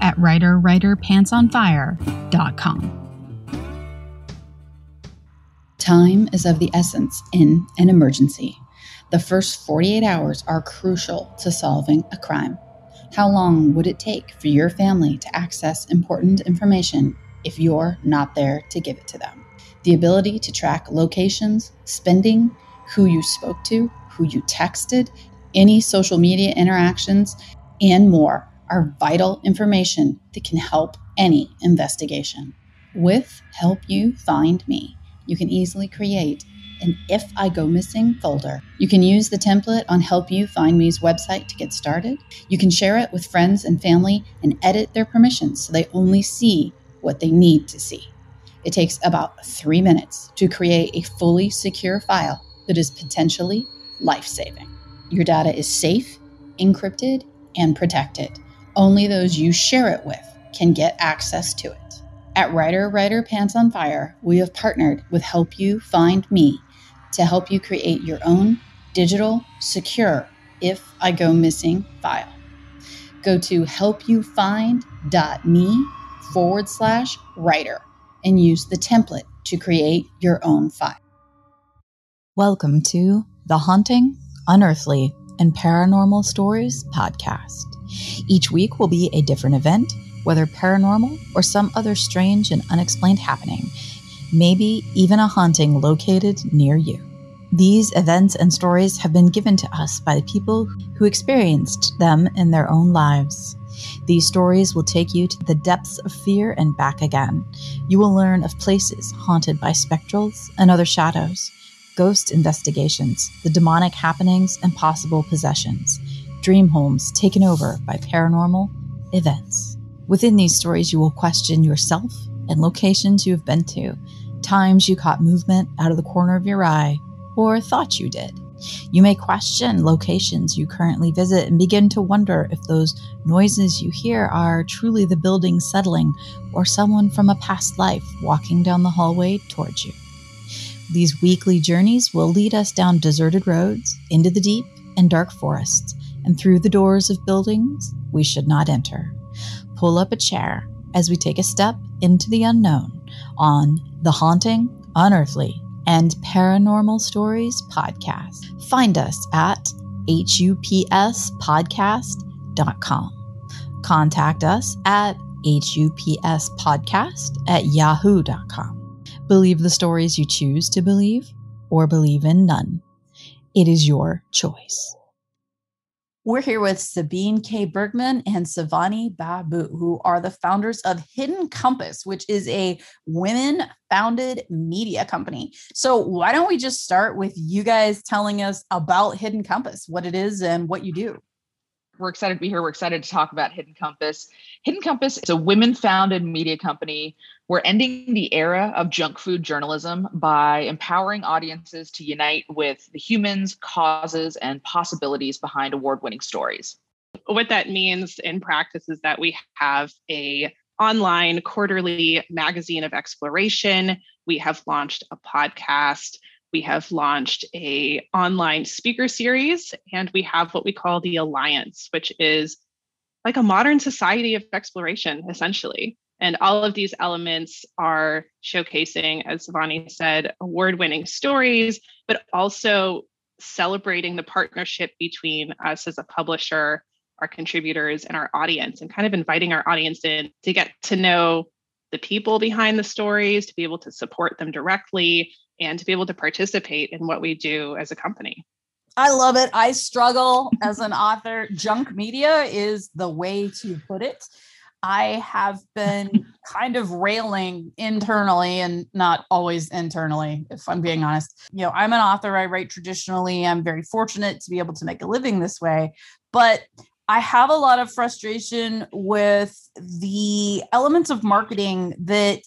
at writerwriterpantsonfire.com. Time is of the essence in an emergency. The first 48 hours are crucial to solving a crime. How long would it take for your family to access important information if you're not there to give it to them? The ability to track locations, spending, who you spoke to, who you texted, any social media interactions, and more are vital information that can help any investigation. With Help You Find Me, you can easily create an If I Go Missing folder. You can use the template on Help You Find Me's website to get started. You can share it with friends and family and edit their permissions so they only see what they need to see. It takes about three minutes to create a fully secure file that is potentially life saving. Your data is safe, encrypted, and protected. Only those you share it with can get access to it. At Writer Writer Pants on Fire, we have partnered with Help You Find Me to help you create your own digital, secure If I Go Missing file. Go to helpyoufind.me forward slash writer and use the template to create your own file. Welcome to the Haunting, Unearthly, and Paranormal Stories podcast. Each week will be a different event, whether paranormal or some other strange and unexplained happening, maybe even a haunting located near you. These events and stories have been given to us by people who experienced them in their own lives. These stories will take you to the depths of fear and back again. You will learn of places haunted by spectrals and other shadows, ghost investigations, the demonic happenings, and possible possessions dream homes taken over by paranormal events. Within these stories, you will question yourself and locations you have been to, times you caught movement out of the corner of your eye, or thought you did. You may question locations you currently visit and begin to wonder if those noises you hear are truly the building settling or someone from a past life walking down the hallway towards you. These weekly journeys will lead us down deserted roads, into the deep and dark forests, and through the doors of buildings we should not enter. Pull up a chair as we take a step into the unknown on the Haunting, Unearthly, and Paranormal Stories podcast. Find us at hupspodcast.com. Contact us at hupspodcast at yahoo.com. Believe the stories you choose to believe or believe in none. It is your choice. We're here with Sabine K. Bergman and Sivani Babu, who are the founders of Hidden Compass, which is a women founded media company. So, why don't we just start with you guys telling us about Hidden Compass, what it is, and what you do? We're excited to be here. We're excited to talk about Hidden Compass. Hidden Compass is a women founded media company. We're ending the era of junk food journalism by empowering audiences to unite with the humans, causes, and possibilities behind award winning stories. What that means in practice is that we have a online quarterly magazine of exploration. We have launched a podcast we have launched a online speaker series and we have what we call the alliance which is like a modern society of exploration essentially. And all of these elements are showcasing as Sivani said award-winning stories but also celebrating the partnership between us as a publisher our contributors and our audience and kind of inviting our audience in to get to know the people behind the stories to be able to support them directly and to be able to participate in what we do as a company. I love it. I struggle as an author. Junk media is the way to put it. I have been kind of railing internally and not always internally, if I'm being honest. You know, I'm an author, I write traditionally. I'm very fortunate to be able to make a living this way. But I have a lot of frustration with the elements of marketing that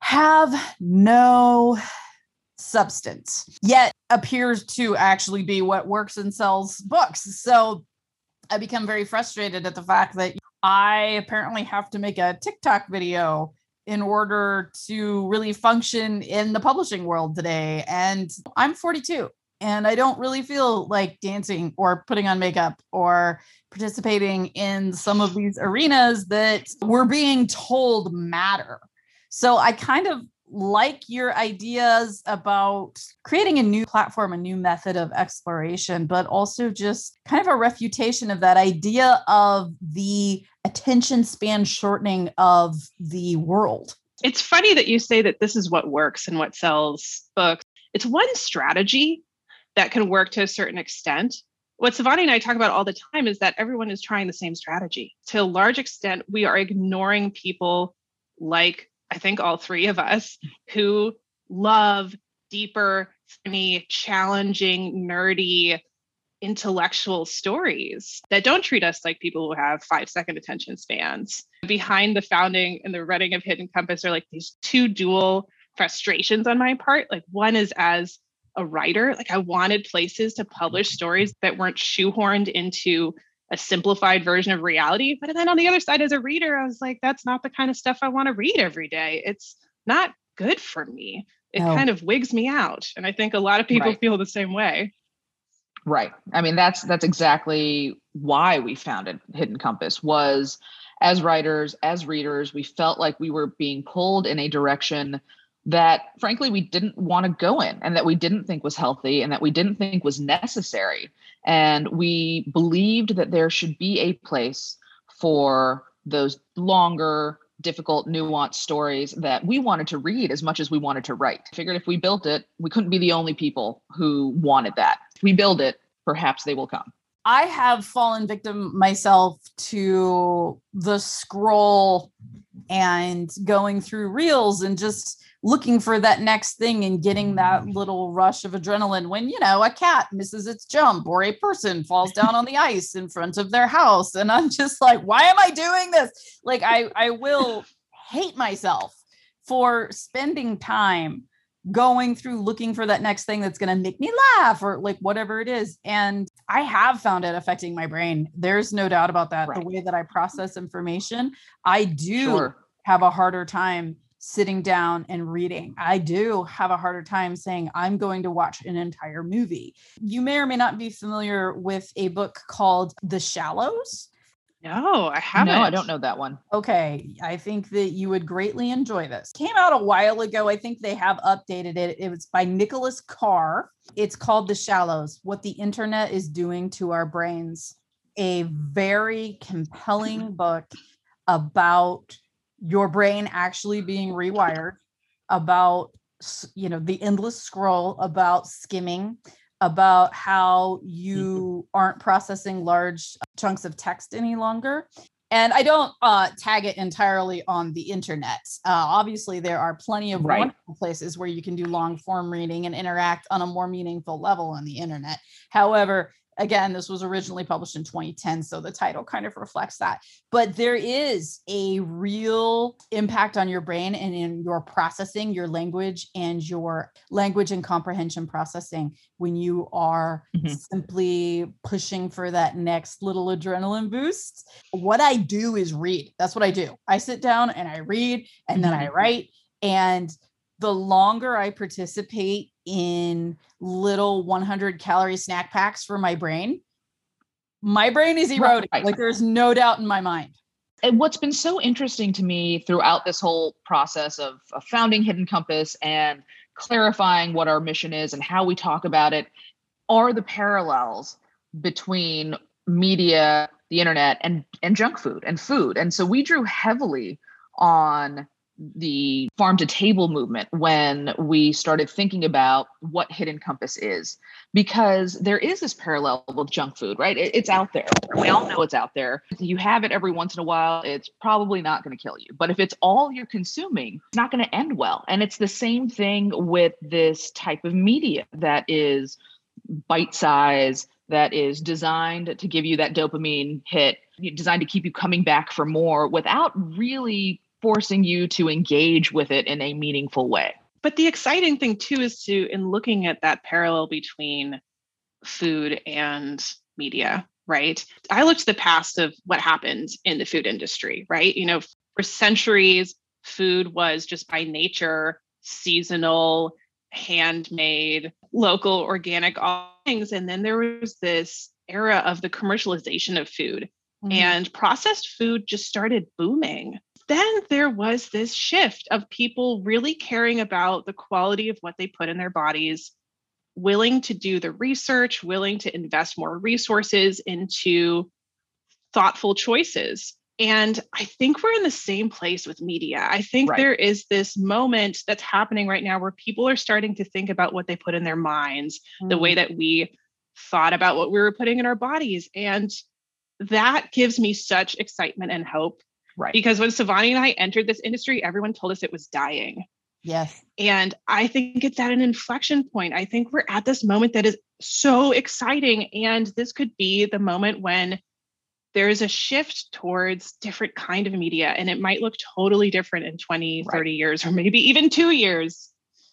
have no substance, yet appears to actually be what works and sells books. So I become very frustrated at the fact that I apparently have to make a TikTok video in order to really function in the publishing world today. And I'm 42 and I don't really feel like dancing or putting on makeup or participating in some of these arenas that we're being told matter. So I kind of like your ideas about creating a new platform, a new method of exploration, but also just kind of a refutation of that idea of the attention span shortening of the world. It's funny that you say that this is what works and what sells books. It's one strategy that can work to a certain extent. What Sivani and I talk about all the time is that everyone is trying the same strategy. To a large extent, we are ignoring people like I think all three of us who love deeper, funny, challenging, nerdy, intellectual stories that don't treat us like people who have five second attention spans. Behind the founding and the running of Hidden Compass are like these two dual frustrations on my part. Like, one is as a writer, like, I wanted places to publish mm-hmm. stories that weren't shoehorned into a simplified version of reality. But then on the other side, as a reader, I was like, that's not the kind of stuff I want to read every day. It's not good for me. It no. kind of wigs me out. And I think a lot of people right. feel the same way. Right. I mean, that's that's exactly why we founded Hidden Compass was as writers, as readers, we felt like we were being pulled in a direction that frankly we didn't want to go in and that we didn't think was healthy and that we didn't think was necessary. And we believed that there should be a place for those longer difficult nuanced stories that we wanted to read as much as we wanted to write. Figured if we built it we couldn't be the only people who wanted that. If we build it perhaps they will come. I have fallen victim myself to the scroll and going through reels and just looking for that next thing and getting that mm. little rush of adrenaline when you know a cat misses its jump or a person falls down on the ice in front of their house. And i'm just like why am i doing this? Like i i will hate myself for spending time going through looking for that next thing that's going to make me laugh or like whatever it is and i have found it affecting my brain there's no doubt about that right. the way that i process information i do sure. have a harder time sitting down and reading. I do have a harder time saying I'm going to watch an entire movie. You may or may not be familiar with a book called The Shallows. No, I haven't. No, I don't know that one. Okay. I think that you would greatly enjoy this. Came out a while ago. I think they have updated it. It was by Nicholas Carr. It's called The Shallows What the Internet is Doing to Our Brains. A very compelling book about your brain actually being rewired about you know the endless scroll about skimming about how you aren't processing large chunks of text any longer. And i don't uh, tag it entirely on the internet. Uh, obviously there are plenty of right. wonderful places where you can do long form reading and interact on a more meaningful level on the internet. However again this was originally published in 2010 so the title kind of reflects that. But there is a real impact on your brain and in your processing your language and your language and comprehension processing when you are mm-hmm. simply pushing for that next little adrenaline boost. What i do is read. That's what i do. I sit down and i read and then i mm-hmm. write. And the longer I participate in little 100 calorie snack packs for my brain, my brain is eroding. Right. Like there's no doubt in my mind. And what's been so interesting to me throughout this whole process of, of founding Hidden Compass and clarifying what our mission is and how we talk about it are the parallels between media, the internet, and and junk food and food. And so we drew heavily on the farm to table movement when we started thinking about what hidden compass is because there is this parallel with junk food right? It, it's out there. We all know it's out there. You have it every once in a while it's probably not going to kill you. But if it's all you're consuming it's not going to end well. And it's the same thing with this type of media that is bite size that is designed to give you that dopamine hit, designed to keep you coming back for more without really forcing you to engage with it in a meaningful way. But the exciting thing too is to in looking at that parallel between food and media, right? I looked at the past of what happened in the food industry, right? You know, for centuries, food was just by nature seasonal, handmade, local, organic, all things. And then there was this era of the commercialization of food, mm-hmm. and processed food just started booming. Then there was this shift of people really caring about the quality of what they put in their bodies, willing to do the research, willing to invest more resources into thoughtful choices. And I think we're in the same place with media. I think right. there is this moment that's happening right now where people are starting to think about what they put in their minds, mm. the way mm. that we thought about what we were putting in our bodies. And that gives me such excitement and hope. Right. Because when Sivani and I entered this industry, everyone told us it was dying. Yes. And I think it's at an inflection point. I think we're at this moment that is so exciting. And this could be the moment when there is a shift towards different kind of media and it might look totally different in 20 right. 30 years or maybe even two years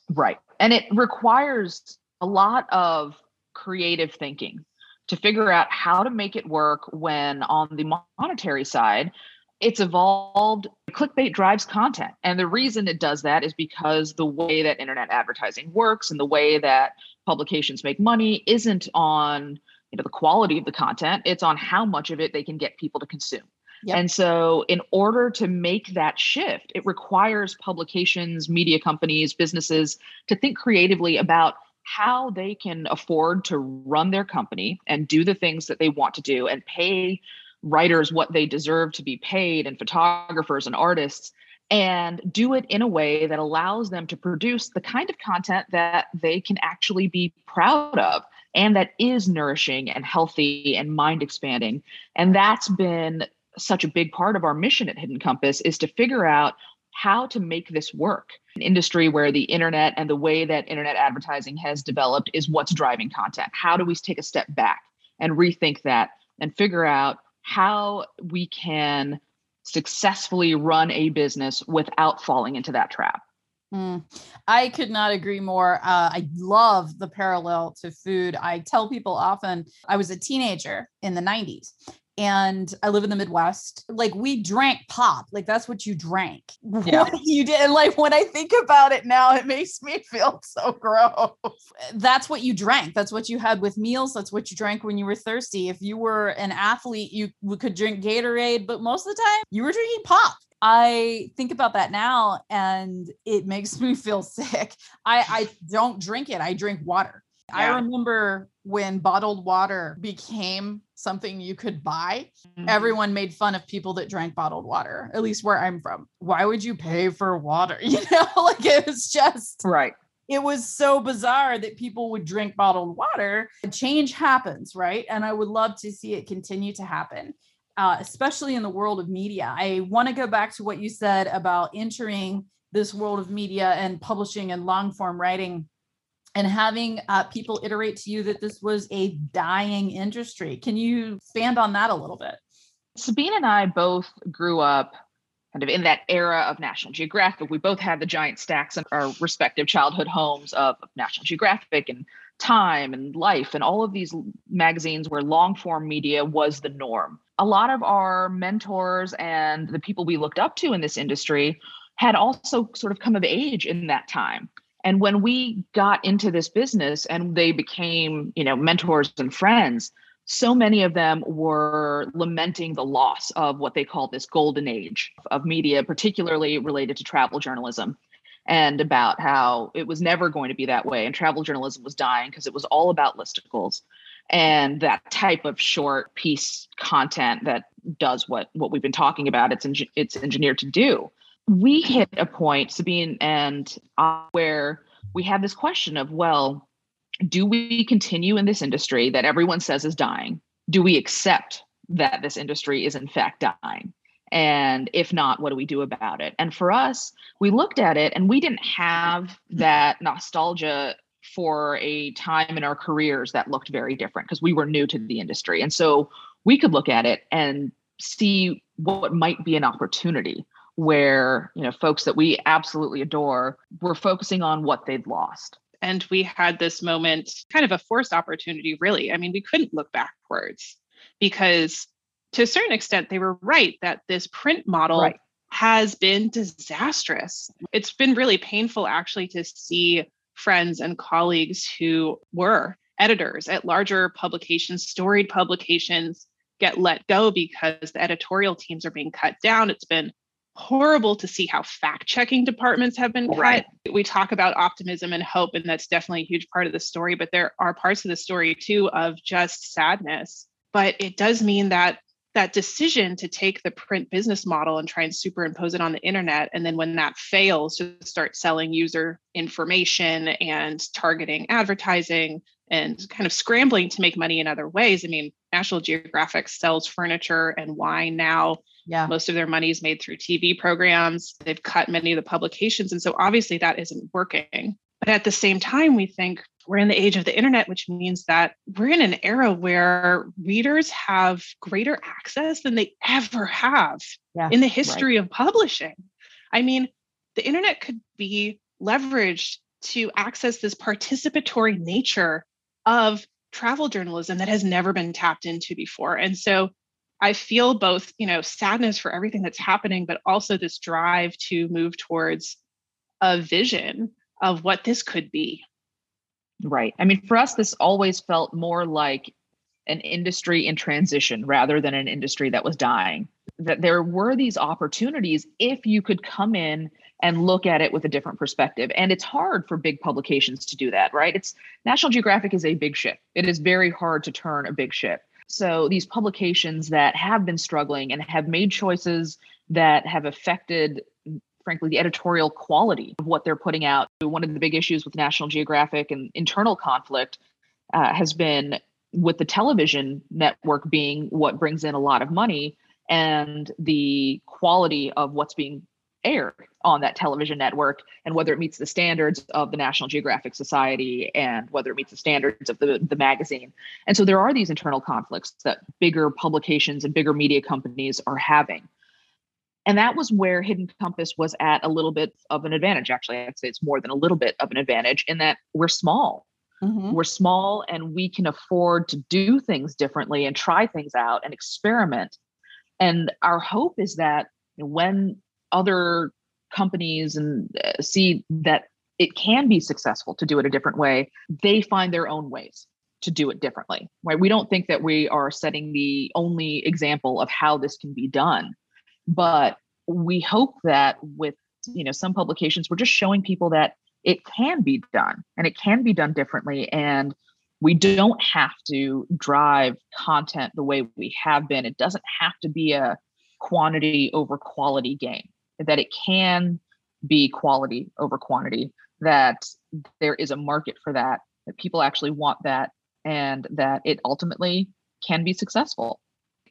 right and it requires a lot of creative thinking to figure out how to make it work when on the monetary side it's evolved clickbait drives content. And the reason it does that is because the way that internet advertising works and the way that publications make money isn't on you know the quality of the content. It's on how much of it they can get people to consume. Yep. and so in order to make that shift it requires publications media companies businesses to think creatively about how they can afford to run their company and do the things that they want to do and pay writers what they deserve to be paid and photographers and artists and do it in a way that allows them to produce the kind of content that they can actually be proud of and that is nourishing and healthy and mind expanding. And that's been such a big part of our mission at Hidden Compass is to figure out how to make this work. An industry where the internet and the way that internet advertising has developed is what's driving content. How do we take a step back and rethink that and figure out how we can successfully run a business without falling into that trap? Mm, I could not agree more. Uh, I love the parallel to food. I tell people often I was a teenager in the 90s and I live in the Midwest. Like we drank pop, like that's what you drank. Yeah. What you did. And like when I think about it now, it makes me feel so gross. That's what you drank. That's what you had with meals. That's what you drank when you were thirsty. If you were an athlete, you could drink Gatorade, but most of the time you were drinking pop. I think about that now and it makes me feel sick. I, I don't drink it, I drink water. Yeah. I remember when bottled water became something you could buy, mm-hmm. everyone made fun of people that drank bottled water, at least where I'm from. Why would you pay for water? You know, like it was just right. It was so bizarre that people would drink bottled water. Change happens, right? And I would love to see it continue to happen uh, especially in the world of media. I want to go back to what you said about entering this world of media and publishing and long form writing and having uh, people iterate to you that this was a dying industry. Can you expand on that a little bit? Sabine and I both grew up kind of in that era of National Geographic. We both had the giant stacks in our respective childhood homes of National Geographic and Time and Life and all of these magazines where long form media was the norm a lot of our mentors and the people we looked up to in this industry had also sort of come of age in that time. And when we got into this business and they became, you know, mentors and friends, so many of them were lamenting the loss of what they call this golden age of media, particularly related to travel journalism, and about how it was never going to be that way. And travel journalism was dying because it was all about listicles and that type of short piece content that does what what we've been talking about it's it's engineered to do we hit a point sabine and I, where we had this question of well do we continue in this industry that everyone says is dying? Do we accept that this industry is in fact dying? And if not what do we do about it? And for us we looked at it and we didn't have that nostalgia for a time in our careers that looked very different because we were new to the industry. And so we could look at it and see what might be an opportunity where, you know, folks that we absolutely adore were focusing on what they'd lost. And we had this moment, kind of a forced opportunity, really. I mean, we couldn't look backwards because to a certain extent, they were right that this print model right. has been disastrous. It's been really painful, actually, to see friends and colleagues who were editors at larger publications, storied publications, get let go because the editorial teams are being cut down. It's been horrible to see how fact checking departments have been cut. Right. We talk about optimism and hope, and that's definitely a huge part of the story, but there are parts of the story too of just sadness. But it does mean that that decision to take the print business model and try and superimpose it on the internet and then when that fails to start selling user information and targeting advertising and kind of scrambling to make money in other ways. I mean national geographic sells furniture and wine now. Yeah. Most of their money is made through tv programs. They've cut many of the publications and so obviously that isn't working. But at the same time we think we're in the age of the internet, which means that we're in an era where readers have greater access than they ever have yeah, in the history right. of publishing. I mean, the internet could be leveraged to access this participatory nature of travel journalism that has never been tapped into before. And so I feel both, you know, sadness for everything that's happening, but also this drive to move towards a vision of what this could be. Right. I mean, for us, this always felt more like an industry in transition rather than an industry that was dying. That there were these opportunities if you could come in and look at it with a different perspective. And it's hard for big publications to do that, right? It's National Geographic is a big ship. It is very hard to turn a big ship. So these publications that have been struggling and have made choices that have affected frankly, the editorial quality of what they're putting out. One of the big issues with National Geographic and internal conflict uh, has been with the television network being what brings in a lot of money and the quality of what's being aired on that television network and whether it meets the standards of the National Geographic Society and whether it meets the standards of the, the magazine. And so there are these internal conflicts that bigger publications and bigger media companies are having. And that was where Hidden Compass was at a little bit of an advantage. Actually, I'd say it's more than a little bit of an advantage in that we're small. Mm-hmm. We're small and we can afford to do things differently and try things out and experiment. And our hope is that when other companies and uh, see that it can be successful to do it a different way, they find their own ways to do it differently. Right? We don't think that we are setting the only example of how this can be done but we hope that with you know some publications we're just showing people that it can be done and it can be done differently. And we don't have to drive content the way we have been. It doesn't have to be a quantity over quality game that it can be quality over quantity that there is a market for that that people actually want that and that it ultimately can be successful.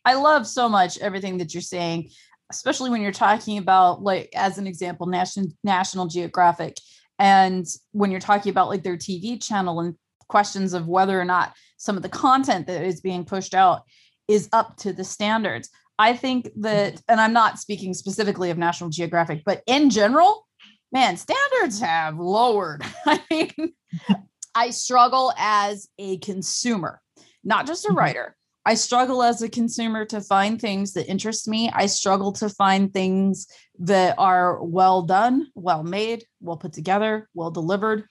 I love so much everything that you're saying especially when you're talking about like as an example national national geographic and when you're talking about like their tv channel and questions of whether or not some of the content that is being pushed out is up to the standards i think that mm-hmm. and i'm not speaking specifically of national geographic but in general man standards have lowered i mean i struggle as a consumer not just a mm-hmm. writer I struggle as a consumer to find things that interest me. I struggle to find things that are well done, well made, well put together, well delivered.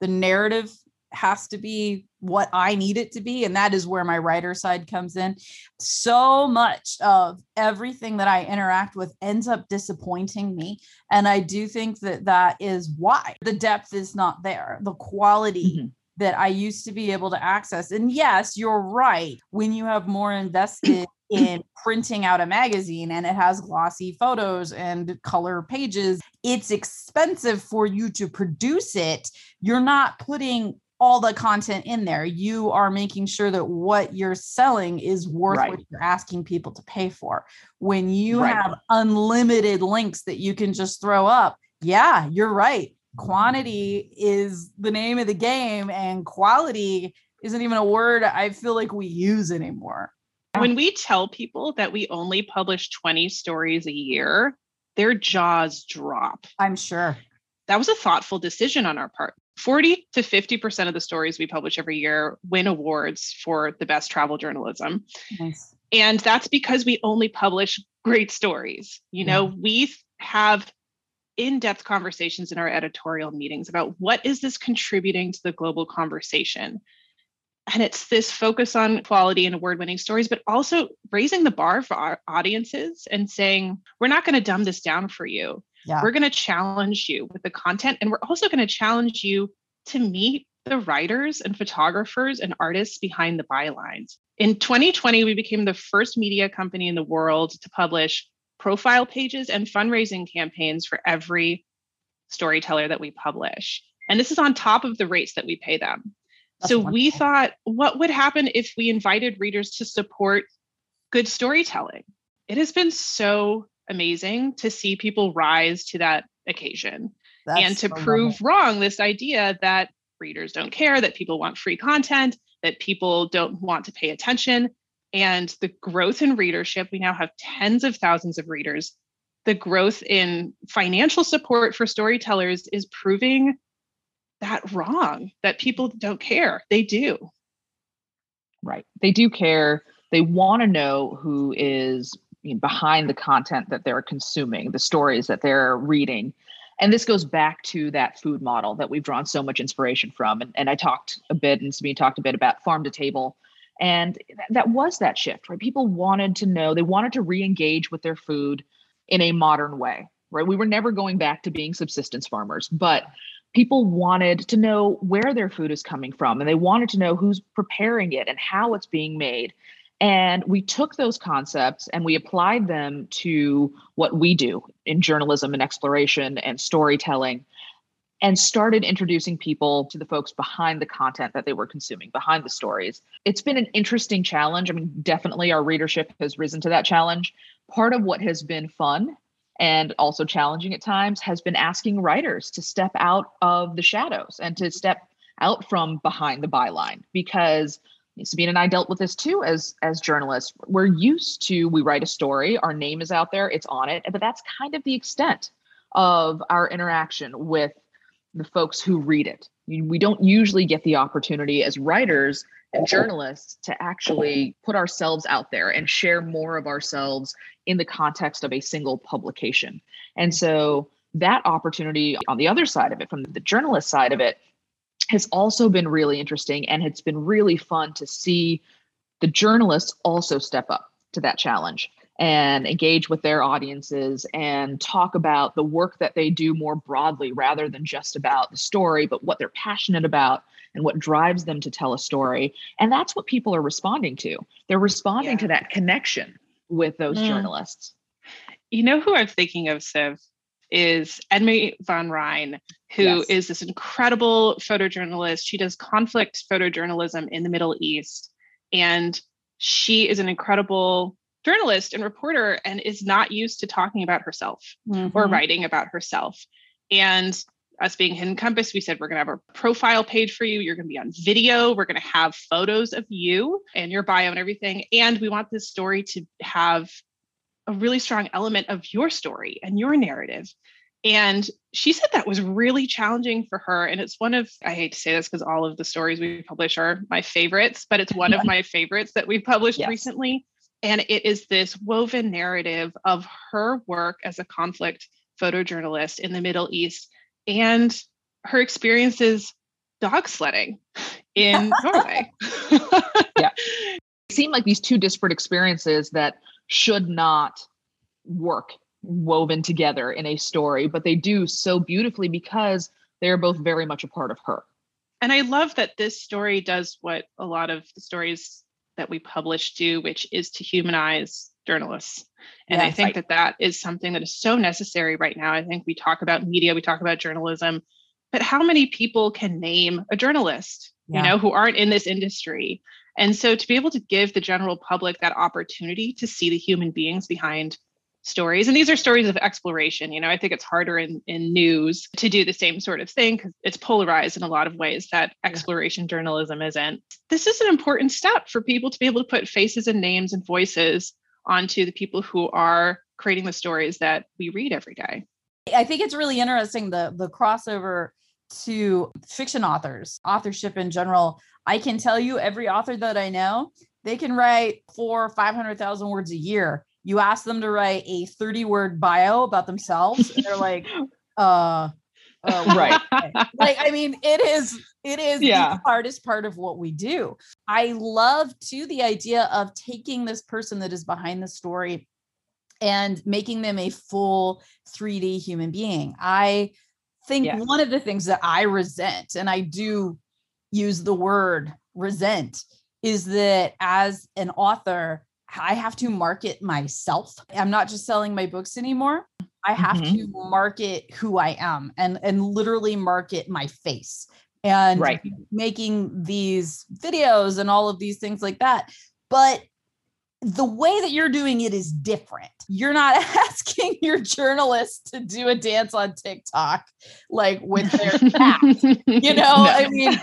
The narrative has to be what I need it to be. And that is where my writer side comes in. So much of everything that I interact with ends up disappointing me. And I do think that that is why the depth is not there. The quality mm-hmm that I used to be able to access. And yes, you're right. When you have more invested in printing out a magazine and it has glossy photos and color pages, it's expensive for you to produce it. You're not putting all the content in there. You are making sure that what you're selling is worth right. what you're asking people to pay for. When you right. have unlimited links that you can just throw up, yeah, you're right quantity is the name of the game and quality isn't even a word I feel like we use anymore. When we tell people that we only publish 20 stories a year, their jaws drop. I'm sure. That was a thoughtful decision on our part. 40 to 50% of the stories we publish every year win awards for the best travel journalism. Nice. And that's because we only publish great stories. You know, yeah. we have in-depth conversations in our editorial meetings about what is this contributing to the global conversation. And it's this focus on quality and award winning stories but also raising the bar for our audiences and saying we're not going to dumb this down for you. Yeah. we're going to challenge you with the content and we're also going to challenge you to meet the writers and photographers and artists behind the bylines. In 2020 we became the first media company in the world to publish profile pages and fundraising campaigns for every storyteller that we publish. And this is on top of the rates that we pay them. That's so wonderful. we thought, what would happen if we invited readers to support good storytelling? It has been so amazing to see people rise to that occasion That's and to so prove wrong this idea that readers don't care, that people want free content, that people don't want to pay attention and the growth in readership we now have tens of thousands of readers. The growth in financial support for storytellers is proving that wrong that people don't care. They do. Right. They do care. They want to know who is behind the content that they're consuming the stories that they're reading. And this goes back to that food model that we've drawn so much inspiration from. And, and i talked a bit and sabine talked a bit about farm to table and that was that shift, right? People wanted to know, they wanted to re engage with their food in a modern way, right? We were never going back to being subsistence farmers, but people wanted to know where their food is coming from and they wanted to know who's preparing it and how it's being made. And we took those concepts and we applied them to what we do in journalism and exploration and storytelling and started introducing people to the folks behind the content that they were consuming, behind the stories. It's been an interesting challenge. I mean, definitely our readership has risen to that challenge. Part of what has been fun and also challenging at times has been asking writers to step out of the shadows and to step out from behind the byline because Sabine and I dealt with this too as as journalists. We're used to we write a story, our name is out there, it's on it, but that's kind of the extent of our interaction with the folks who read it. We don't usually get the opportunity as writers and journalists to actually put ourselves out there and share more of ourselves in the context of a single publication. And so that opportunity on the other side of it, from the journalist side of it, has also been really interesting. And it's been really fun to see the journalists also step up to that challenge and engage with their audiences and talk about the work that they do more broadly rather than just about the story, but what they're passionate about and what drives them to tell a story. And that's what people are responding to. They're responding yeah. to that connection with those mm. journalists. You know who I'm thinking of, Siv, is Edme van Rijn, who yes. is this incredible photojournalist. She does conflict photojournalism in the Middle East. And she is an incredible journalist and reporter and is not used to talking about herself mm-hmm. or writing about herself. And us being Hidden Compass, we said we're going to have a profile page for you. You're going to be on video. We're going to have photos of you and your bio and everything. And we want this story to have a really strong element of your story and your narrative. And she said that was really challenging for her. And it's one of, I hate to say this because all of the stories we publish are my favorites, but it's one yeah. of my favorites that we've published yes. recently and it is this woven narrative of her work as a conflict photojournalist in the Middle East and her experiences dog sledding in Norway. yeah. It seemed like these two disparate experiences that should not work woven together in a story, but they do so beautifully because they're both very much a part of her. And I love that this story does what a lot of the stories that we publish do, which is to humanize journalists. And yes, I think I, that that is something that is so necessary right now. I think we talk about media, we talk about journalism, but how many people can name a journalist, yeah. you know, who aren't in this industry? And so to be able to give the general public that opportunity to see the human beings behind stories and these are stories of exploration you know i think it's harder in, in news to do the same sort of thing because it's polarized in a lot of ways that exploration journalism isn't. This is an important step for people to be able to put faces and names and voices onto the people who are creating the stories that we read every day. I think it's really interesting the the crossover to fiction authors authorship in general. I can tell you every author that i know they can write four 500000 words a year you ask them to write a 30 word bio about themselves and they're like uh, uh right like i mean it is it is yeah. the hardest part of what we do i love too the idea of taking this person that is behind the story and making them a full 3d human being i think yes. one of the things that i resent and i do use the word resent is that as an author I have to market myself. I'm not just selling my books anymore. I have mm-hmm. to market who I am and and literally market my face and right. making these videos and all of these things like that. But the way that you're doing it is different. You're not asking your journalist to do a dance on TikTok like with their cat. you know, no. I mean,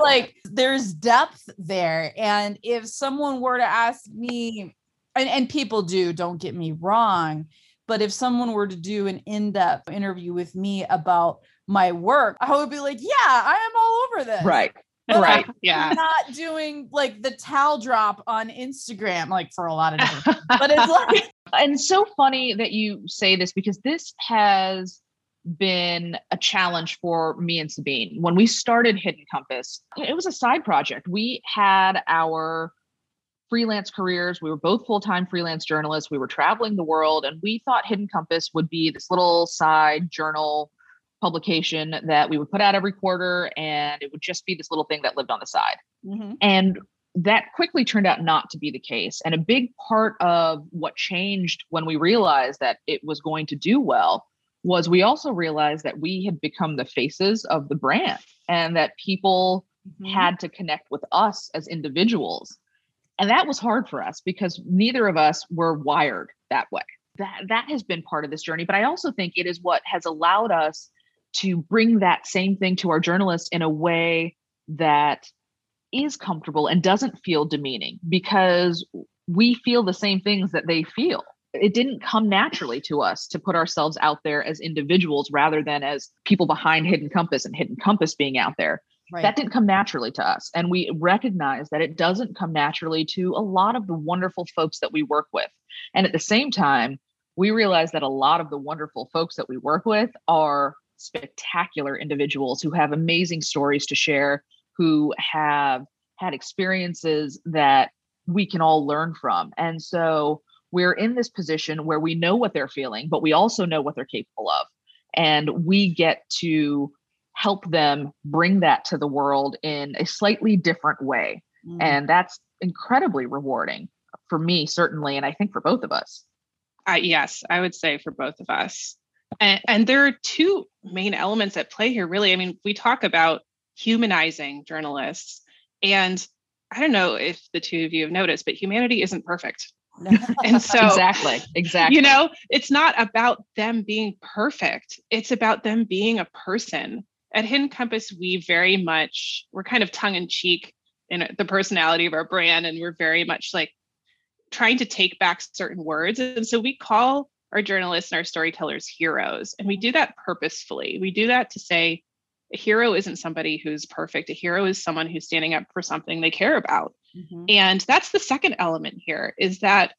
like there's depth there. And if someone were to ask me, and, and people do, don't get me wrong, but if someone were to do an in-depth interview with me about my work, I would be like, yeah, I am all over this. Right right. yeah. Not doing like the towel drop on Instagram, like for a lot of different but it's like and so funny that you say this because this has been a challenge for me and Sabine. When we started Hidden Compass, it was a side project. We had our freelance careers. We were both full time freelance journalists. We were traveling the world, and we thought Hidden Compass would be this little side journal publication that we would put out every quarter and it would just be this little thing that lived on the side. Mm-hmm. And that quickly turned out not to be the case. And a big part of what changed when we realized that it was going to do well was we also realized that we had become the faces of the brand and that people mm-hmm. had to connect with us as individuals. And that was hard for us because neither of us were wired that way. That that has been part of this journey, but I also think it is what has allowed us to bring that same thing to our journalists in a way that is comfortable and doesn't feel demeaning because we feel the same things that they feel. It didn't come naturally to us to put ourselves out there as individuals rather than as people behind Hidden Compass and Hidden Compass being out there. Right. That didn't come naturally to us. And we recognize that it doesn't come naturally to a lot of the wonderful folks that we work with. And at the same time, we realize that a lot of the wonderful folks that we work with are spectacular individuals who have amazing stories to share, who have had experiences that we can all learn from. And so we're in this position where we know what they're feeling, but we also know what they're capable of. And we get to help them bring that to the world in a slightly different way. Mm. And that's incredibly rewarding for me, certainly. And I think for both of us. Uh, yes, I would say for both of us. And, and there are two main elements at play here, really. I mean, we talk about humanizing journalists. And I don't know if the two of you have noticed, but humanity isn't perfect. and so exactly exactly you know it's not about them being perfect it's about them being a person at hidden compass we very much we're kind of tongue-in-cheek in the personality of our brand and we're very much like trying to take back certain words and so we call our journalists and our storytellers heroes. And we do that purposefully. We do that to say a hero isn't somebody who's perfect. A hero is someone who's standing up for something they care about. Mm-hmm. And that's the second element here is that,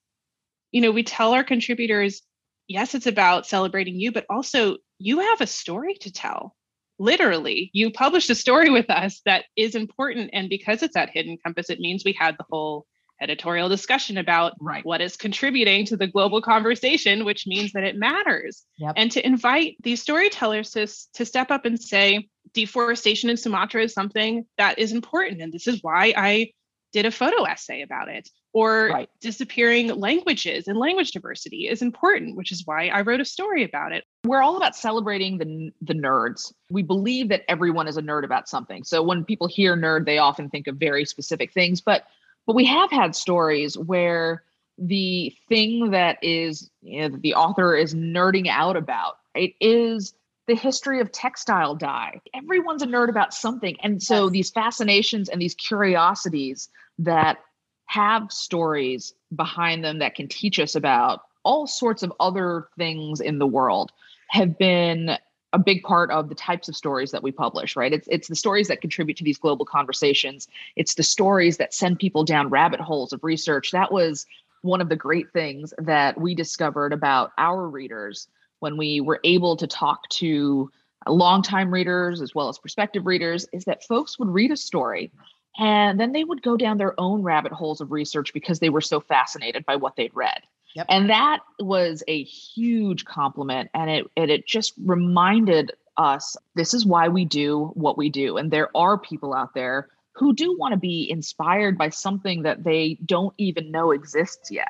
you know, we tell our contributors, yes, it's about celebrating you, but also you have a story to tell. Literally, you published a story with us that is important. And because it's at Hidden Compass, it means we had the whole editorial discussion about right. what is contributing to the global conversation, which means that it matters. Yep. And to invite these storytellers to, to step up and say, deforestation in Sumatra is something that is important. And this is why I did a photo essay about it. Or right. disappearing languages and language diversity is important, which is why I wrote a story about it. We're all about celebrating the, the nerds. We believe that everyone is a nerd about something. So when people hear nerd, they often think of very specific things. But but we have had stories where the thing that is you know, the author is nerding out about it is the history of textile dye everyone's a nerd about something and so yes. these fascinations and these curiosities that have stories behind them that can teach us about all sorts of other things in the world have been a big part of the types of stories that we publish right? It's it's the stories that contribute to these global conversations. It's the stories that send people down rabbit holes of research. That was one of the great things that we discovered about our readers when we were able to talk to longtime readers as well as prospective readers is that folks would read a story and then they would go down their own rabbit holes of research because they were so fascinated by what they'd read. Yep. And that was a huge compliment. And it, and it just reminded us this is why we do what we do. And there are people out there who do want to be inspired by something that they don't even know exists yet.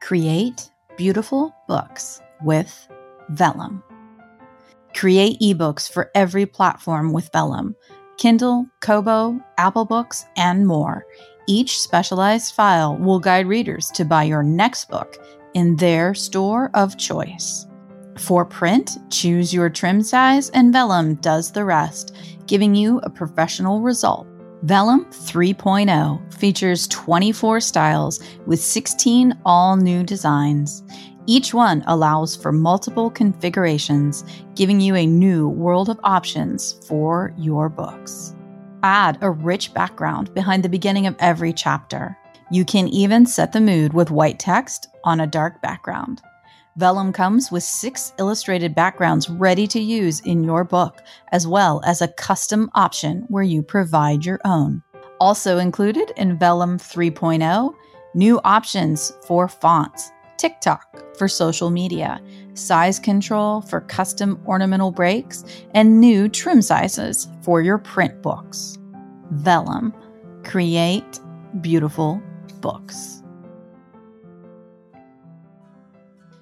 Create beautiful books with Vellum. Create ebooks for every platform with Vellum Kindle, Kobo, Apple Books, and more. Each specialized file will guide readers to buy your next book in their store of choice. For print, choose your trim size and Vellum does the rest, giving you a professional result. Vellum 3.0 features 24 styles with 16 all new designs. Each one allows for multiple configurations, giving you a new world of options for your books. Add a rich background behind the beginning of every chapter. You can even set the mood with white text on a dark background. Vellum comes with six illustrated backgrounds ready to use in your book, as well as a custom option where you provide your own. Also included in Vellum 3.0, new options for fonts TikTok for social media, size control for custom ornamental breaks, and new trim sizes for your print books. Vellum. Create beautiful books.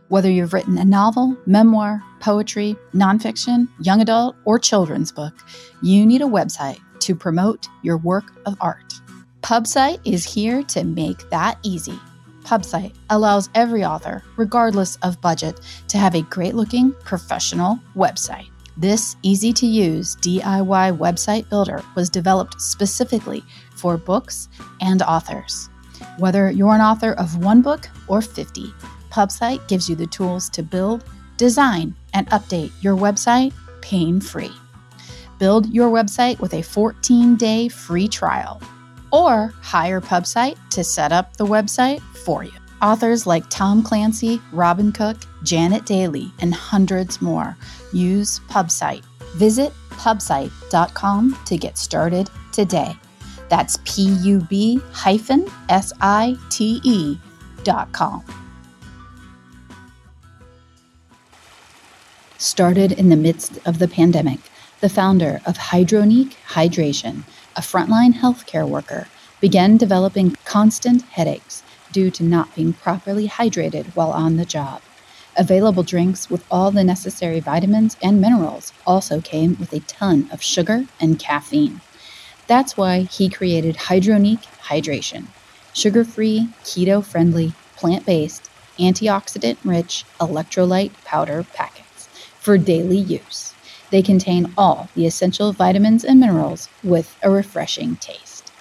Whether you've written a novel, memoir, poetry, nonfiction, young adult, or children's book, you need a website to promote your work of art. Pubsite is here to make that easy. Pubsite allows every author, regardless of budget, to have a great looking, professional website. This easy to use DIY website builder was developed specifically for books and authors. Whether you're an author of one book or 50, Pubsite gives you the tools to build, design, and update your website pain free. Build your website with a 14 day free trial or hire Pubsite to set up the website for you. Authors like Tom Clancy, Robin Cook, Janet Dailey, and hundreds more use Pubsite. Visit pubsite.com to get started today. That's P U B hyphen S I T E dot com. Started in the midst of the pandemic, the founder of Hydronique Hydration a frontline healthcare worker, began developing constant headaches due to not being properly hydrated while on the job. Available drinks with all the necessary vitamins and minerals also came with a ton of sugar and caffeine. That's why he created Hydronique Hydration sugar free, keto friendly, plant based, antioxidant rich electrolyte powder packets for daily use. They contain all the essential vitamins and minerals with a refreshing taste.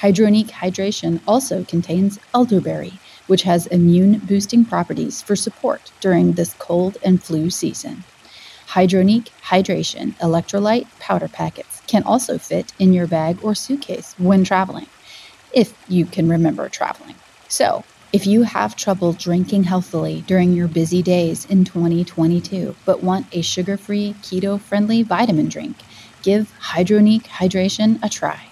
Hydronique Hydration also contains elderberry, which has immune boosting properties for support during this cold and flu season. Hydronique Hydration electrolyte powder packets can also fit in your bag or suitcase when traveling, if you can remember traveling. So, if you have trouble drinking healthily during your busy days in 2022 but want a sugar free, keto friendly vitamin drink, give Hydronique Hydration a try.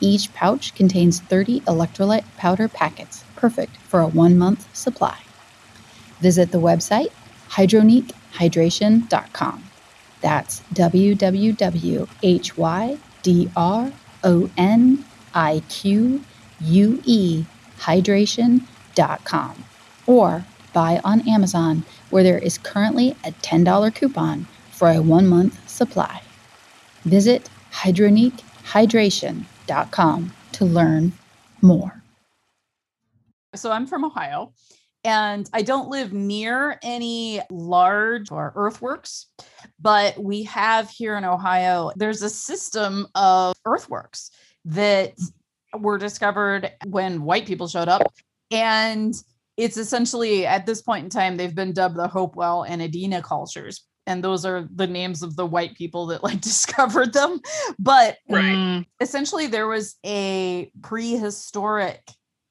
Each pouch contains 30 electrolyte powder packets, perfect for a one month supply. Visit the website hydroniquehydration.com. That's www.hydronique or buy on Amazon, where there is currently a $10 coupon for a one month supply. Visit hydroniquehydration.com to learn more. So I'm from Ohio and I don't live near any large or earthworks, but we have here in Ohio, there's a system of earthworks that were discovered when white people showed up. And it's essentially at this point in time, they've been dubbed the Hopewell and Adena cultures. And those are the names of the white people that like discovered them. But Right. Mm. essentially, there was a prehistoric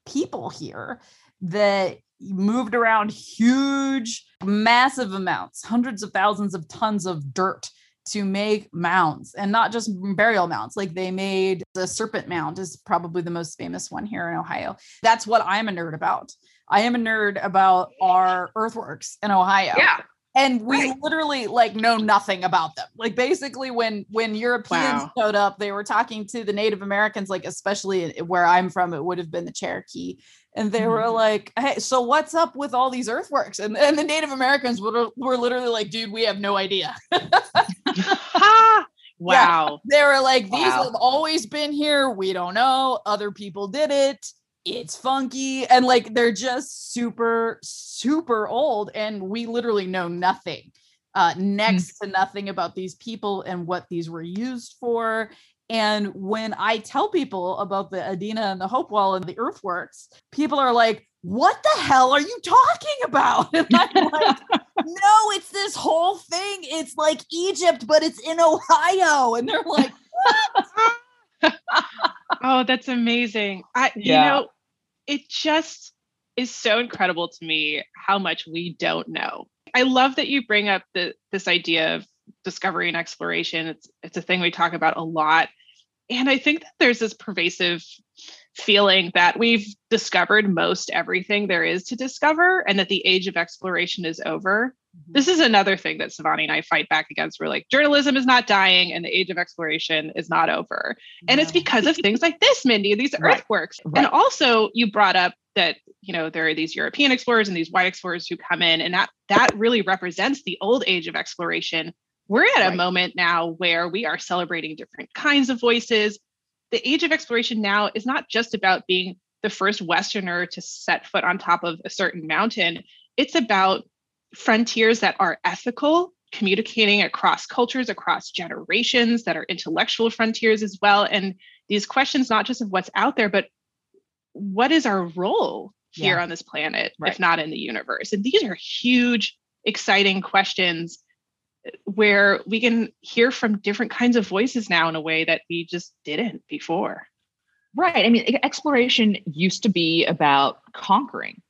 people here that moved around huge, massive amounts, hundreds of thousands of tons of dirt to make mounds and not just burial mounds. Like they made the serpent mound is probably the most famous one here in Ohio. That's what I'm a nerd about. I am a nerd about our earthworks in Ohio Yeah. and we Right. literally like know nothing about them like basically when when europeans Wow. showed up they were talking to the native americans like especially where i'm from it would have been the cherokee and they were Mhm. like hey so what's up with all these earthworks? And, and the native americans were, were literally like dude we have no idea. Wow. they were like these Wow. have always been here. We don't know. Other people did it. It's funky. And like they're just super super old and we literally know nothing uh next to nothing about these people and what these were used for and when i tell people about the adena and the hopewell and the earthworks people are like what the hell are you talking about and i'm like no it's this whole thing it's like egypt but it's in ohio and they're like Oh, that's amazing. I Yeah. you know, it just is so incredible to me how much we don't know. I love that you bring up the this idea of discovery and exploration. It's it's a thing we talk about a lot. And I think that there's this pervasive feeling that we've discovered most everything there is to discover and that the age of exploration is over. Mm-hmm. This is another thing that Sivani and I fight back against. We're like, journalism is not dying and the age of exploration is not over. And it's because of things like this, Mindy, these Right. earthworks. Right. And also you brought up that, you know, there are these European explorers and these white explorers who come in, and that that really represents the old age of exploration. We're at a moment now where we are celebrating different kinds of voices. The age of exploration now is not just about being the first Westerner to set foot on top of a certain mountain. It's about frontiers that are ethical, communicating across cultures, across generations, that are intellectual frontiers as well. And these questions, not just of what's out there, but what is our role here Yeah. on this planet, Right. if not in the universe? And these are huge, exciting questions where we can hear from different kinds of voices now in a way that we just didn't before. Right. I mean, exploration used to be about conquering,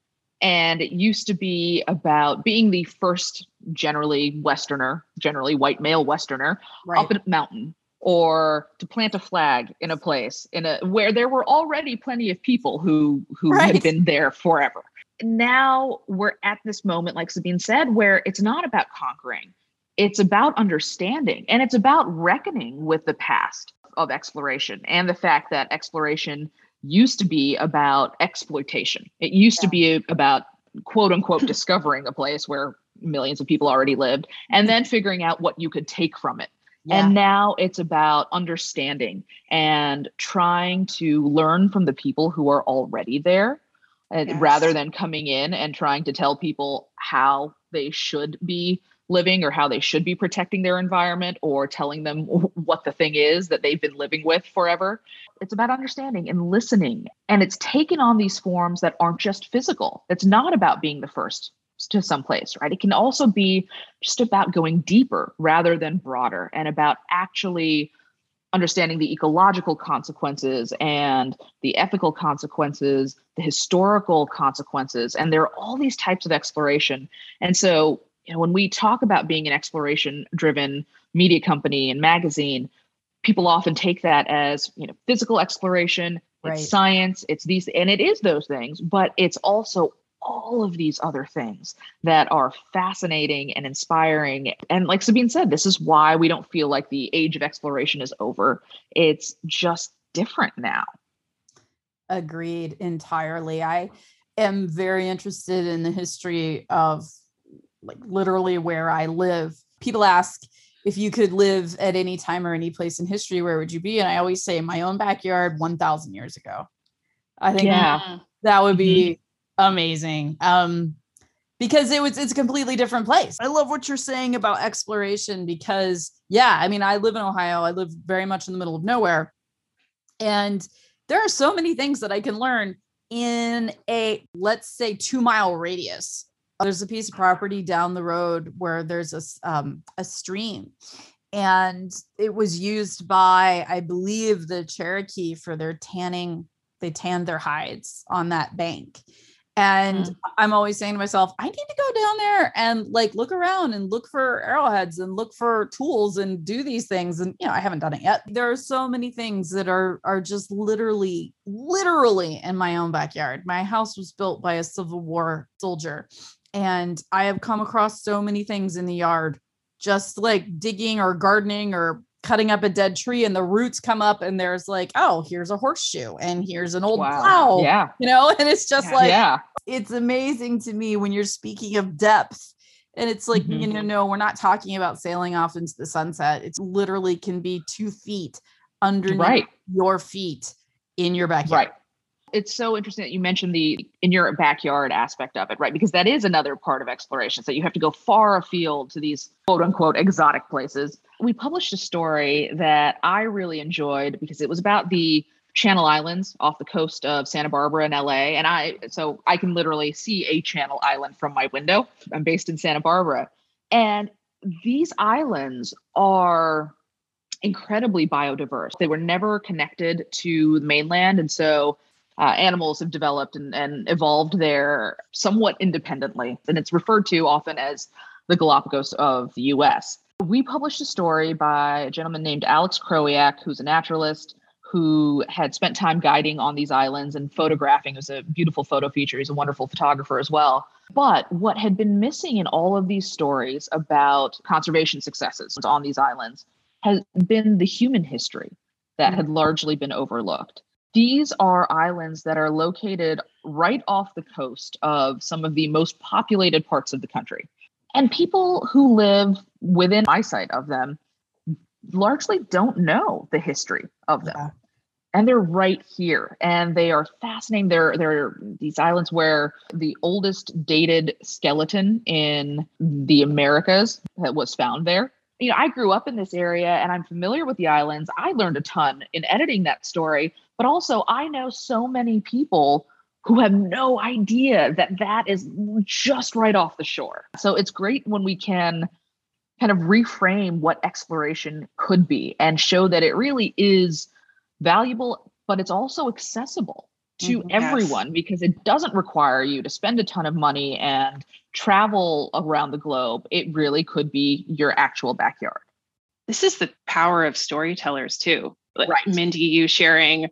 and it used to be about being the first, generally Westerner, generally white male Westerner, right. up a mountain or to plant a flag in a place in a where there were already plenty of people who who Right. had been there forever. Now we're at this moment, like Sabine said, where it's not about conquering. It's about understanding and it's about reckoning with the past of exploration and the fact that exploration used to be about exploitation. It used to be about quote unquote discovering a place where millions of people already lived and then figuring out what you could take from it. Yeah. And now it's about understanding and trying to learn from the people who are already there Yes. rather than coming in and trying to tell people how they should be living or how they should be protecting their environment or telling them what the thing is that they've been living with forever. It's about understanding and listening. And it's taken on these forms that aren't just physical. It's not about being the first to some place, right? It can also be just about going deeper rather than broader and about actually understanding the ecological consequences and the ethical consequences, the historical consequences. And there are all these types of exploration. And so, you know, when we talk about being an exploration driven media company and magazine, people often take that as, you know, physical exploration, Right. it's science, it's these, and it is those things, but it's also all of these other things that are fascinating and inspiring. And like Sabine said, this is why we don't feel like the age of exploration is over. It's just different now. Agreed entirely. I am very interested in the history of like literally where I live. People ask if you could live at any time or any place in history, where would you be? And I always say my own backyard 1000 years ago. I think Yeah. that would be amazing. Um, because it was it's a completely different place. I love what you're saying about exploration because yeah, I mean, I live in Ohio. I live very much in the middle of nowhere. And there are so many things that I can learn in a let's say 2 mile radius. There's a piece of property down the road where there's a um, a stream and it was used by I believe the Cherokee for their tanning they tanned their hides on that bank and mm. I'm always saying to myself, I need to go down there and like look around and look for arrowheads and look for tools and do these things. And you know, I haven't done it yet. There are so many things that are are just literally, literally in my own backyard. My house was built by a Civil War soldier. And I have come across so many things in the yard, just like digging or gardening or cutting up a dead tree and the roots come up and there's like oh here's a horseshoe and here's an old wow. plow yeah you know and it's just yeah. like yeah it's amazing to me when you're speaking of depth and it's like mm-hmm. you know no we're not talking about sailing off into the sunset it's literally can be two feet underneath right. your feet in your backyard right it's so interesting that you mentioned the in your backyard aspect of it, right? Because that is another part of exploration. So you have to go far afield to these quote unquote exotic places. We published a story that I really enjoyed because it was about the Channel Islands off the coast of Santa Barbara in LA. And I, so I can literally see a Channel Island from my window. I'm based in Santa Barbara. And these islands are incredibly biodiverse. They were never connected to the mainland. And so uh, animals have developed and, and evolved there somewhat independently. And it's referred to often as the Galapagos of the US. We published a story by a gentleman named Alex Krowiak, who's a naturalist who had spent time guiding on these islands and photographing. It was a beautiful photo feature. He's a wonderful photographer as well. But what had been missing in all of these stories about conservation successes on these islands has been the human history that had largely been overlooked. These are islands that are located right off the coast of some of the most populated parts of the country. And people who live within eyesight of them largely don't know the history of them. Yeah. And they're right here. And they are fascinating. They're they're these islands where the oldest dated skeleton in the Americas that was found there you know, I grew up in this area and I'm familiar with the islands. I learned a ton in editing that story, but also I know so many people who have no idea that that is just right off the shore. So it's great when we can kind of reframe what exploration could be and show that it really is valuable, but it's also accessible to mm-hmm. everyone because it doesn't require you to spend a ton of money and travel around the globe. It really could be your actual backyard. This is the power of storytellers, too. Like right. Mindy, you sharing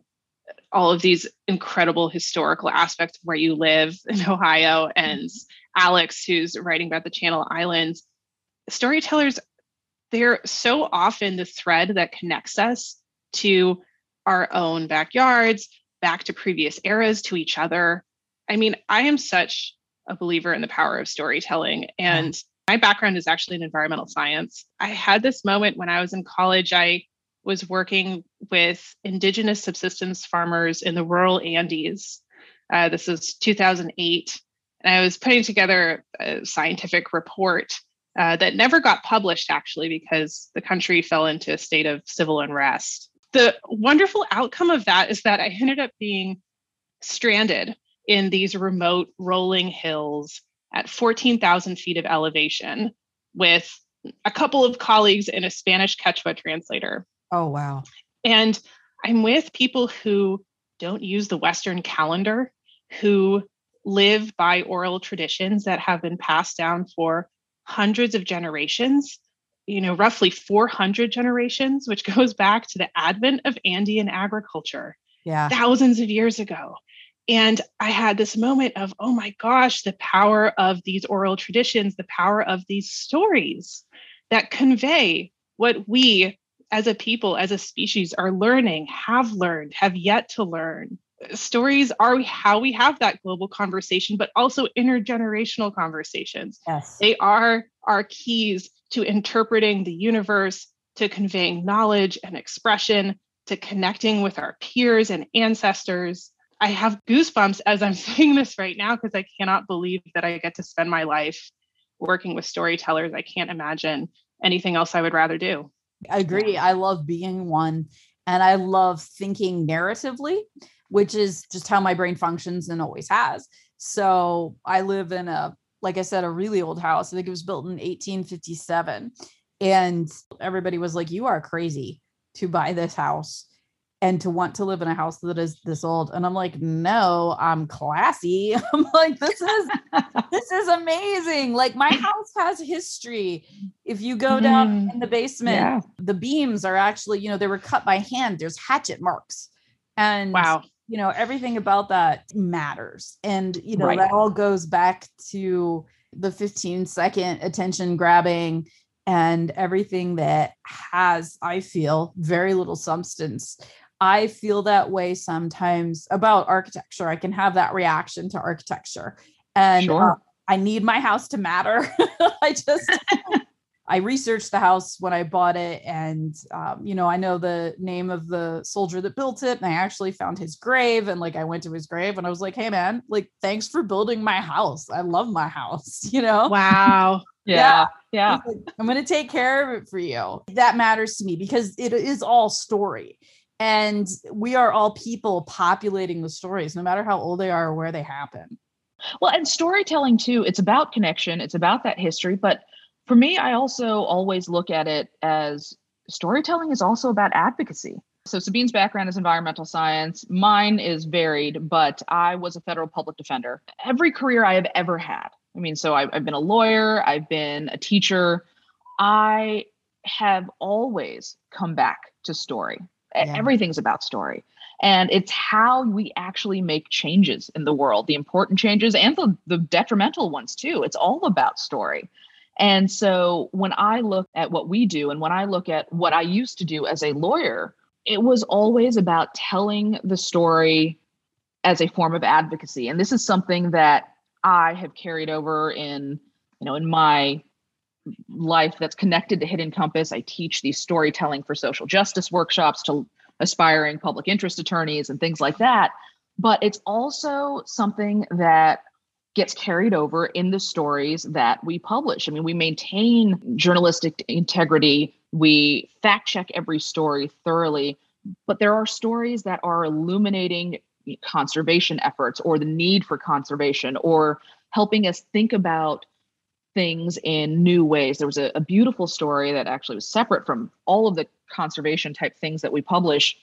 all of these incredible historical aspects of where you live in Ohio, and mm-hmm. Alex, who's writing about the Channel Islands. Storytellers, they're so often the thread that connects us to our own backyards, back to previous eras, to each other. I mean, I am such a believer in the power of storytelling. And my background is actually in environmental science. I had this moment when I was in college. I was working with indigenous subsistence farmers in the rural Andes. Uh, this is 2008. And I was putting together a scientific report uh, that never got published, actually, because the country fell into a state of civil unrest. The wonderful outcome of that is that I ended up being stranded in these remote rolling hills at 14,000 feet of elevation with a couple of colleagues and a Spanish Quechua translator. Oh, wow. And I'm with people who don't use the Western calendar, who live by oral traditions that have been passed down for hundreds of generations, you know, roughly 400 generations, which goes back to the advent of Andean agriculture yeah. thousands of years ago. And I had this moment of, oh my gosh, the power of these oral traditions, the power of these stories that convey what we as a people, as a species, are learning, have learned, have yet to learn. Stories are how we have that global conversation, but also intergenerational conversations. Yes. They are our keys to interpreting the universe, to conveying knowledge and expression, to connecting with our peers and ancestors I have goosebumps as I'm saying this right now because I cannot believe that I get to spend my life working with storytellers. I can't imagine anything else I would rather do. I agree. I love being one and I love thinking narratively, which is just how my brain functions and always has. So I live in a, like I said, a really old house. I think it was built in 1857. And everybody was like, You are crazy to buy this house and to want to live in a house that is this old and i'm like no i'm classy. I'm like this is this is amazing. Like my house has history. If you go down mm, in the basement yeah. the beams are actually you know they were cut by hand. There's hatchet marks and wow. you know everything about that matters. And you know right. that all goes back to the 15 second attention grabbing and everything that has i feel very little substance I feel that way sometimes about architecture. I can have that reaction to architecture. And sure. uh, I need my house to matter. I just, I researched the house when I bought it. And, um, you know, I know the name of the soldier that built it. And I actually found his grave. And like, I went to his grave and I was like, hey, man, like, thanks for building my house. I love my house, you know? Wow. Yeah. Yeah. yeah. I'm going to take care of it for you. That matters to me because it is all story and we are all people populating the stories no matter how old they are or where they happen. Well and storytelling too it's about connection it's about that history but for me i also always look at it as storytelling is also about advocacy. So sabine's background is environmental science mine is varied but i was a federal public defender. Every career i have ever had i mean so i've, I've been a lawyer i've been a teacher i have always come back to story yeah. everything's about story. And it's how we actually make changes in the world the important changes and the, the detrimental ones too. It's all about story. And so when i look at what we do and when i look at what i used to do as a lawyer it was always about telling the story as a form of advocacy. And this is something that i have carried over in you know in my life that's connected to Hidden Compass. I teach these storytelling for social justice workshops to aspiring public interest attorneys and things like that. But it's also something that gets carried over in the stories that we publish. I mean, we maintain journalistic integrity, we fact check every story thoroughly, but there are stories that are illuminating conservation efforts or the need for conservation or helping us think about things in new ways. There was a, a, beautiful story that actually was separate from all of the conservation type things that we publish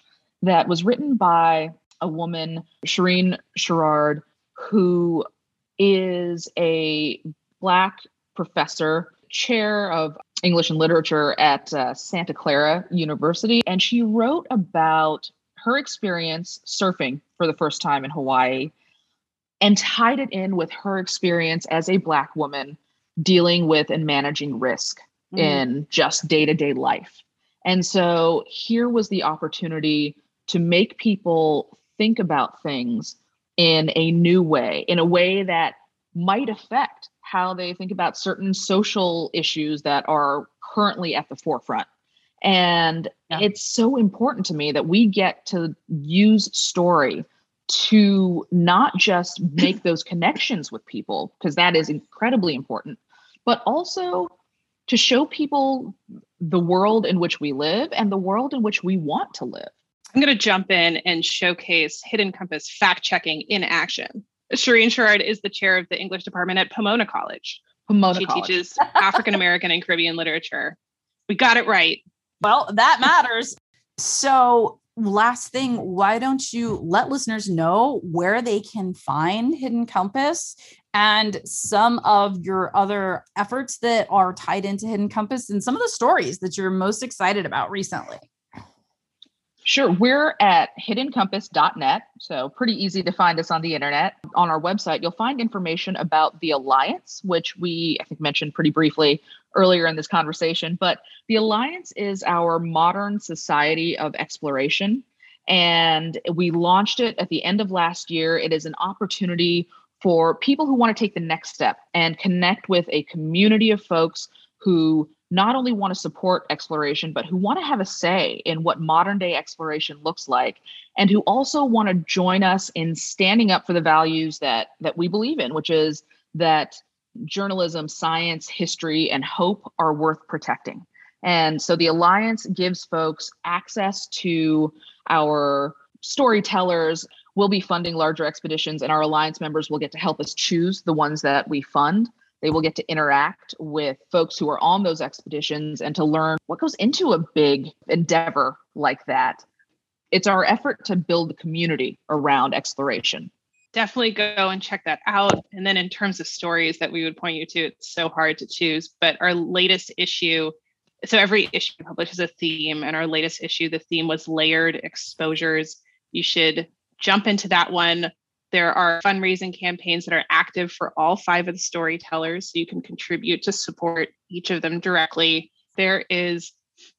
that was written by a woman, Shireen Sherrard, who is a Black professor, chair of English and literature at uh, Santa Clara University. And she wrote about her experience surfing for the first time in Hawaii and tied it in with her experience as a Black woman dealing with and managing risk mm. in just day to day life. And so here was the opportunity to make people think about things in a new way, in a way that might affect how they think about certain social issues that are currently at the forefront. And yeah. it's so important to me that we get to use story to not just make those connections with people, because that is incredibly important, but also to show people the world in which we live and the world in which we want to live. I'm going to jump in and showcase Hidden Compass fact checking in action. Shireen Sherrard is the chair of the English department at Pomona College. Pomona she College. teaches African American and Caribbean literature. We got it right. Well, that matters. So, last thing, why don't you let listeners know where they can find Hidden Compass and some of your other efforts that are tied into Hidden Compass and some of the stories that you're most excited about recently. Sure. We're at hiddencompass.net. So, pretty easy to find us on the internet. On our website, you'll find information about the Alliance, which we, I think, mentioned pretty briefly earlier in this conversation. But the Alliance is our modern society of exploration. And we launched it at the end of last year. It is an opportunity for people who want to take the next step and connect with a community of folks who not only want to support exploration, but who want to have a say in what modern day exploration looks like, and who also want to join us in standing up for the values that that we believe in, which is that journalism, science, history, and hope are worth protecting. And so the Alliance gives folks access to our storytellers. We'll be funding larger expeditions, and our Alliance members will get to help us choose the ones that we fund. They will get to interact with folks who are on those expeditions and to learn what goes into a big endeavor like that. It's our effort to build the community around exploration. Definitely go and check that out. And then, in terms of stories that we would point you to, it's so hard to choose. But our latest issue so every issue publishes a theme, and our latest issue, the theme was layered exposures. You should jump into that one. There are fundraising campaigns that are active for all five of the storytellers, so you can contribute to support each of them directly. There is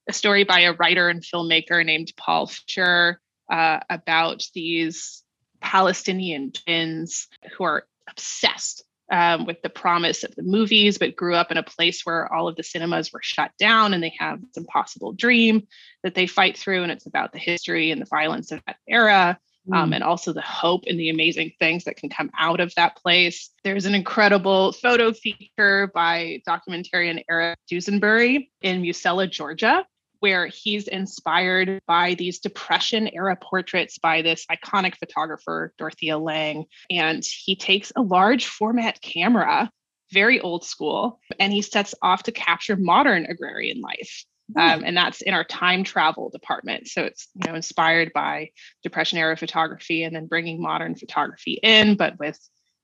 a story by a writer and filmmaker named Paul Fisher uh, about these Palestinian twins who are obsessed um, with the promise of the movies, but grew up in a place where all of the cinemas were shut down and they have this impossible dream that they fight through. And it's about the history and the violence of that era. Um, mm. and also the hope and the amazing things that can come out of that place. There's an incredible photo feature by documentarian Eric Dusenbury in Musella, Georgia, where he's inspired by these Depression era portraits by this iconic photographer, Dorothea Lange. And he takes a large format camera, very old school, and he sets off to capture modern agrarian life. Um, and that's in our time travel department. So it's you know inspired by Depression era photography and then bringing modern photography in, but with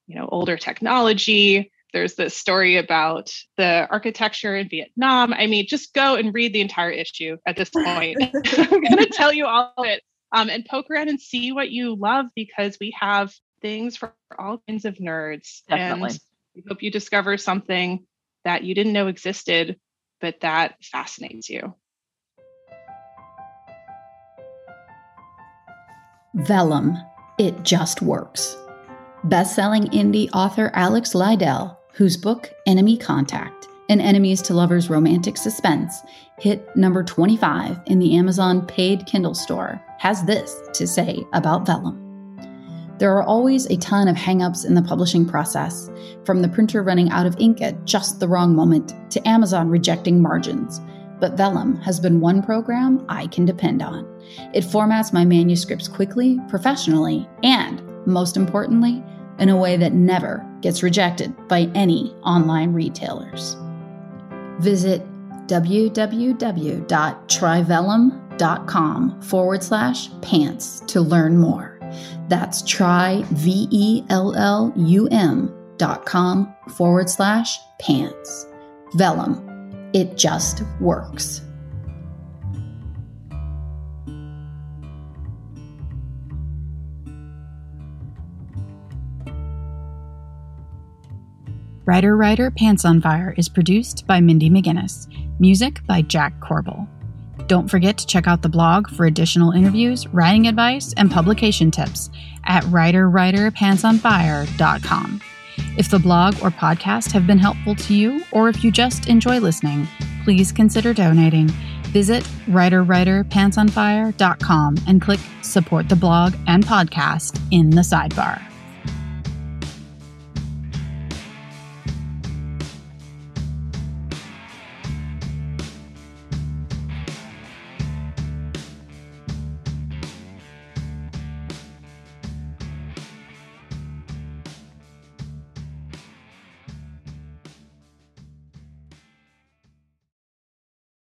you know older technology there's this story about the architecture in Vietnam. I mean, just go and read the entire issue at this point. I'm going to tell you all of it. Um, and poke around and see what you love because we have things for all kinds of nerds. Definitely. And we hope you discover something that you didn't know existed, but that fascinates you. Vellum. It just works. Best-selling indie author Alex Lidell whose book, Enemy Contact An Enemies to Lovers Romantic Suspense, hit number 25 in the Amazon paid Kindle store, has this to say about Vellum. There are always a ton of hangups in the publishing process, from the printer running out of ink at just the wrong moment to Amazon rejecting margins. But Vellum has been one program I can depend on. It formats my manuscripts quickly, professionally, and, most importantly, in a way that never gets rejected by any online retailers. Visit www.tryvellum.com forward slash pants to learn more. That's try, V E L L U M dot com forward slash pants. Vellum. It just works. Writer Writer Pants on Fire is produced by Mindy McGinnis, music by Jack Corbel. Don't forget to check out the blog for additional interviews, writing advice, and publication tips at writerwriterpantsonfire.com. If the blog or podcast have been helpful to you, or if you just enjoy listening, please consider donating. Visit writerwriterpantsonfire.com and click Support the Blog and Podcast in the sidebar.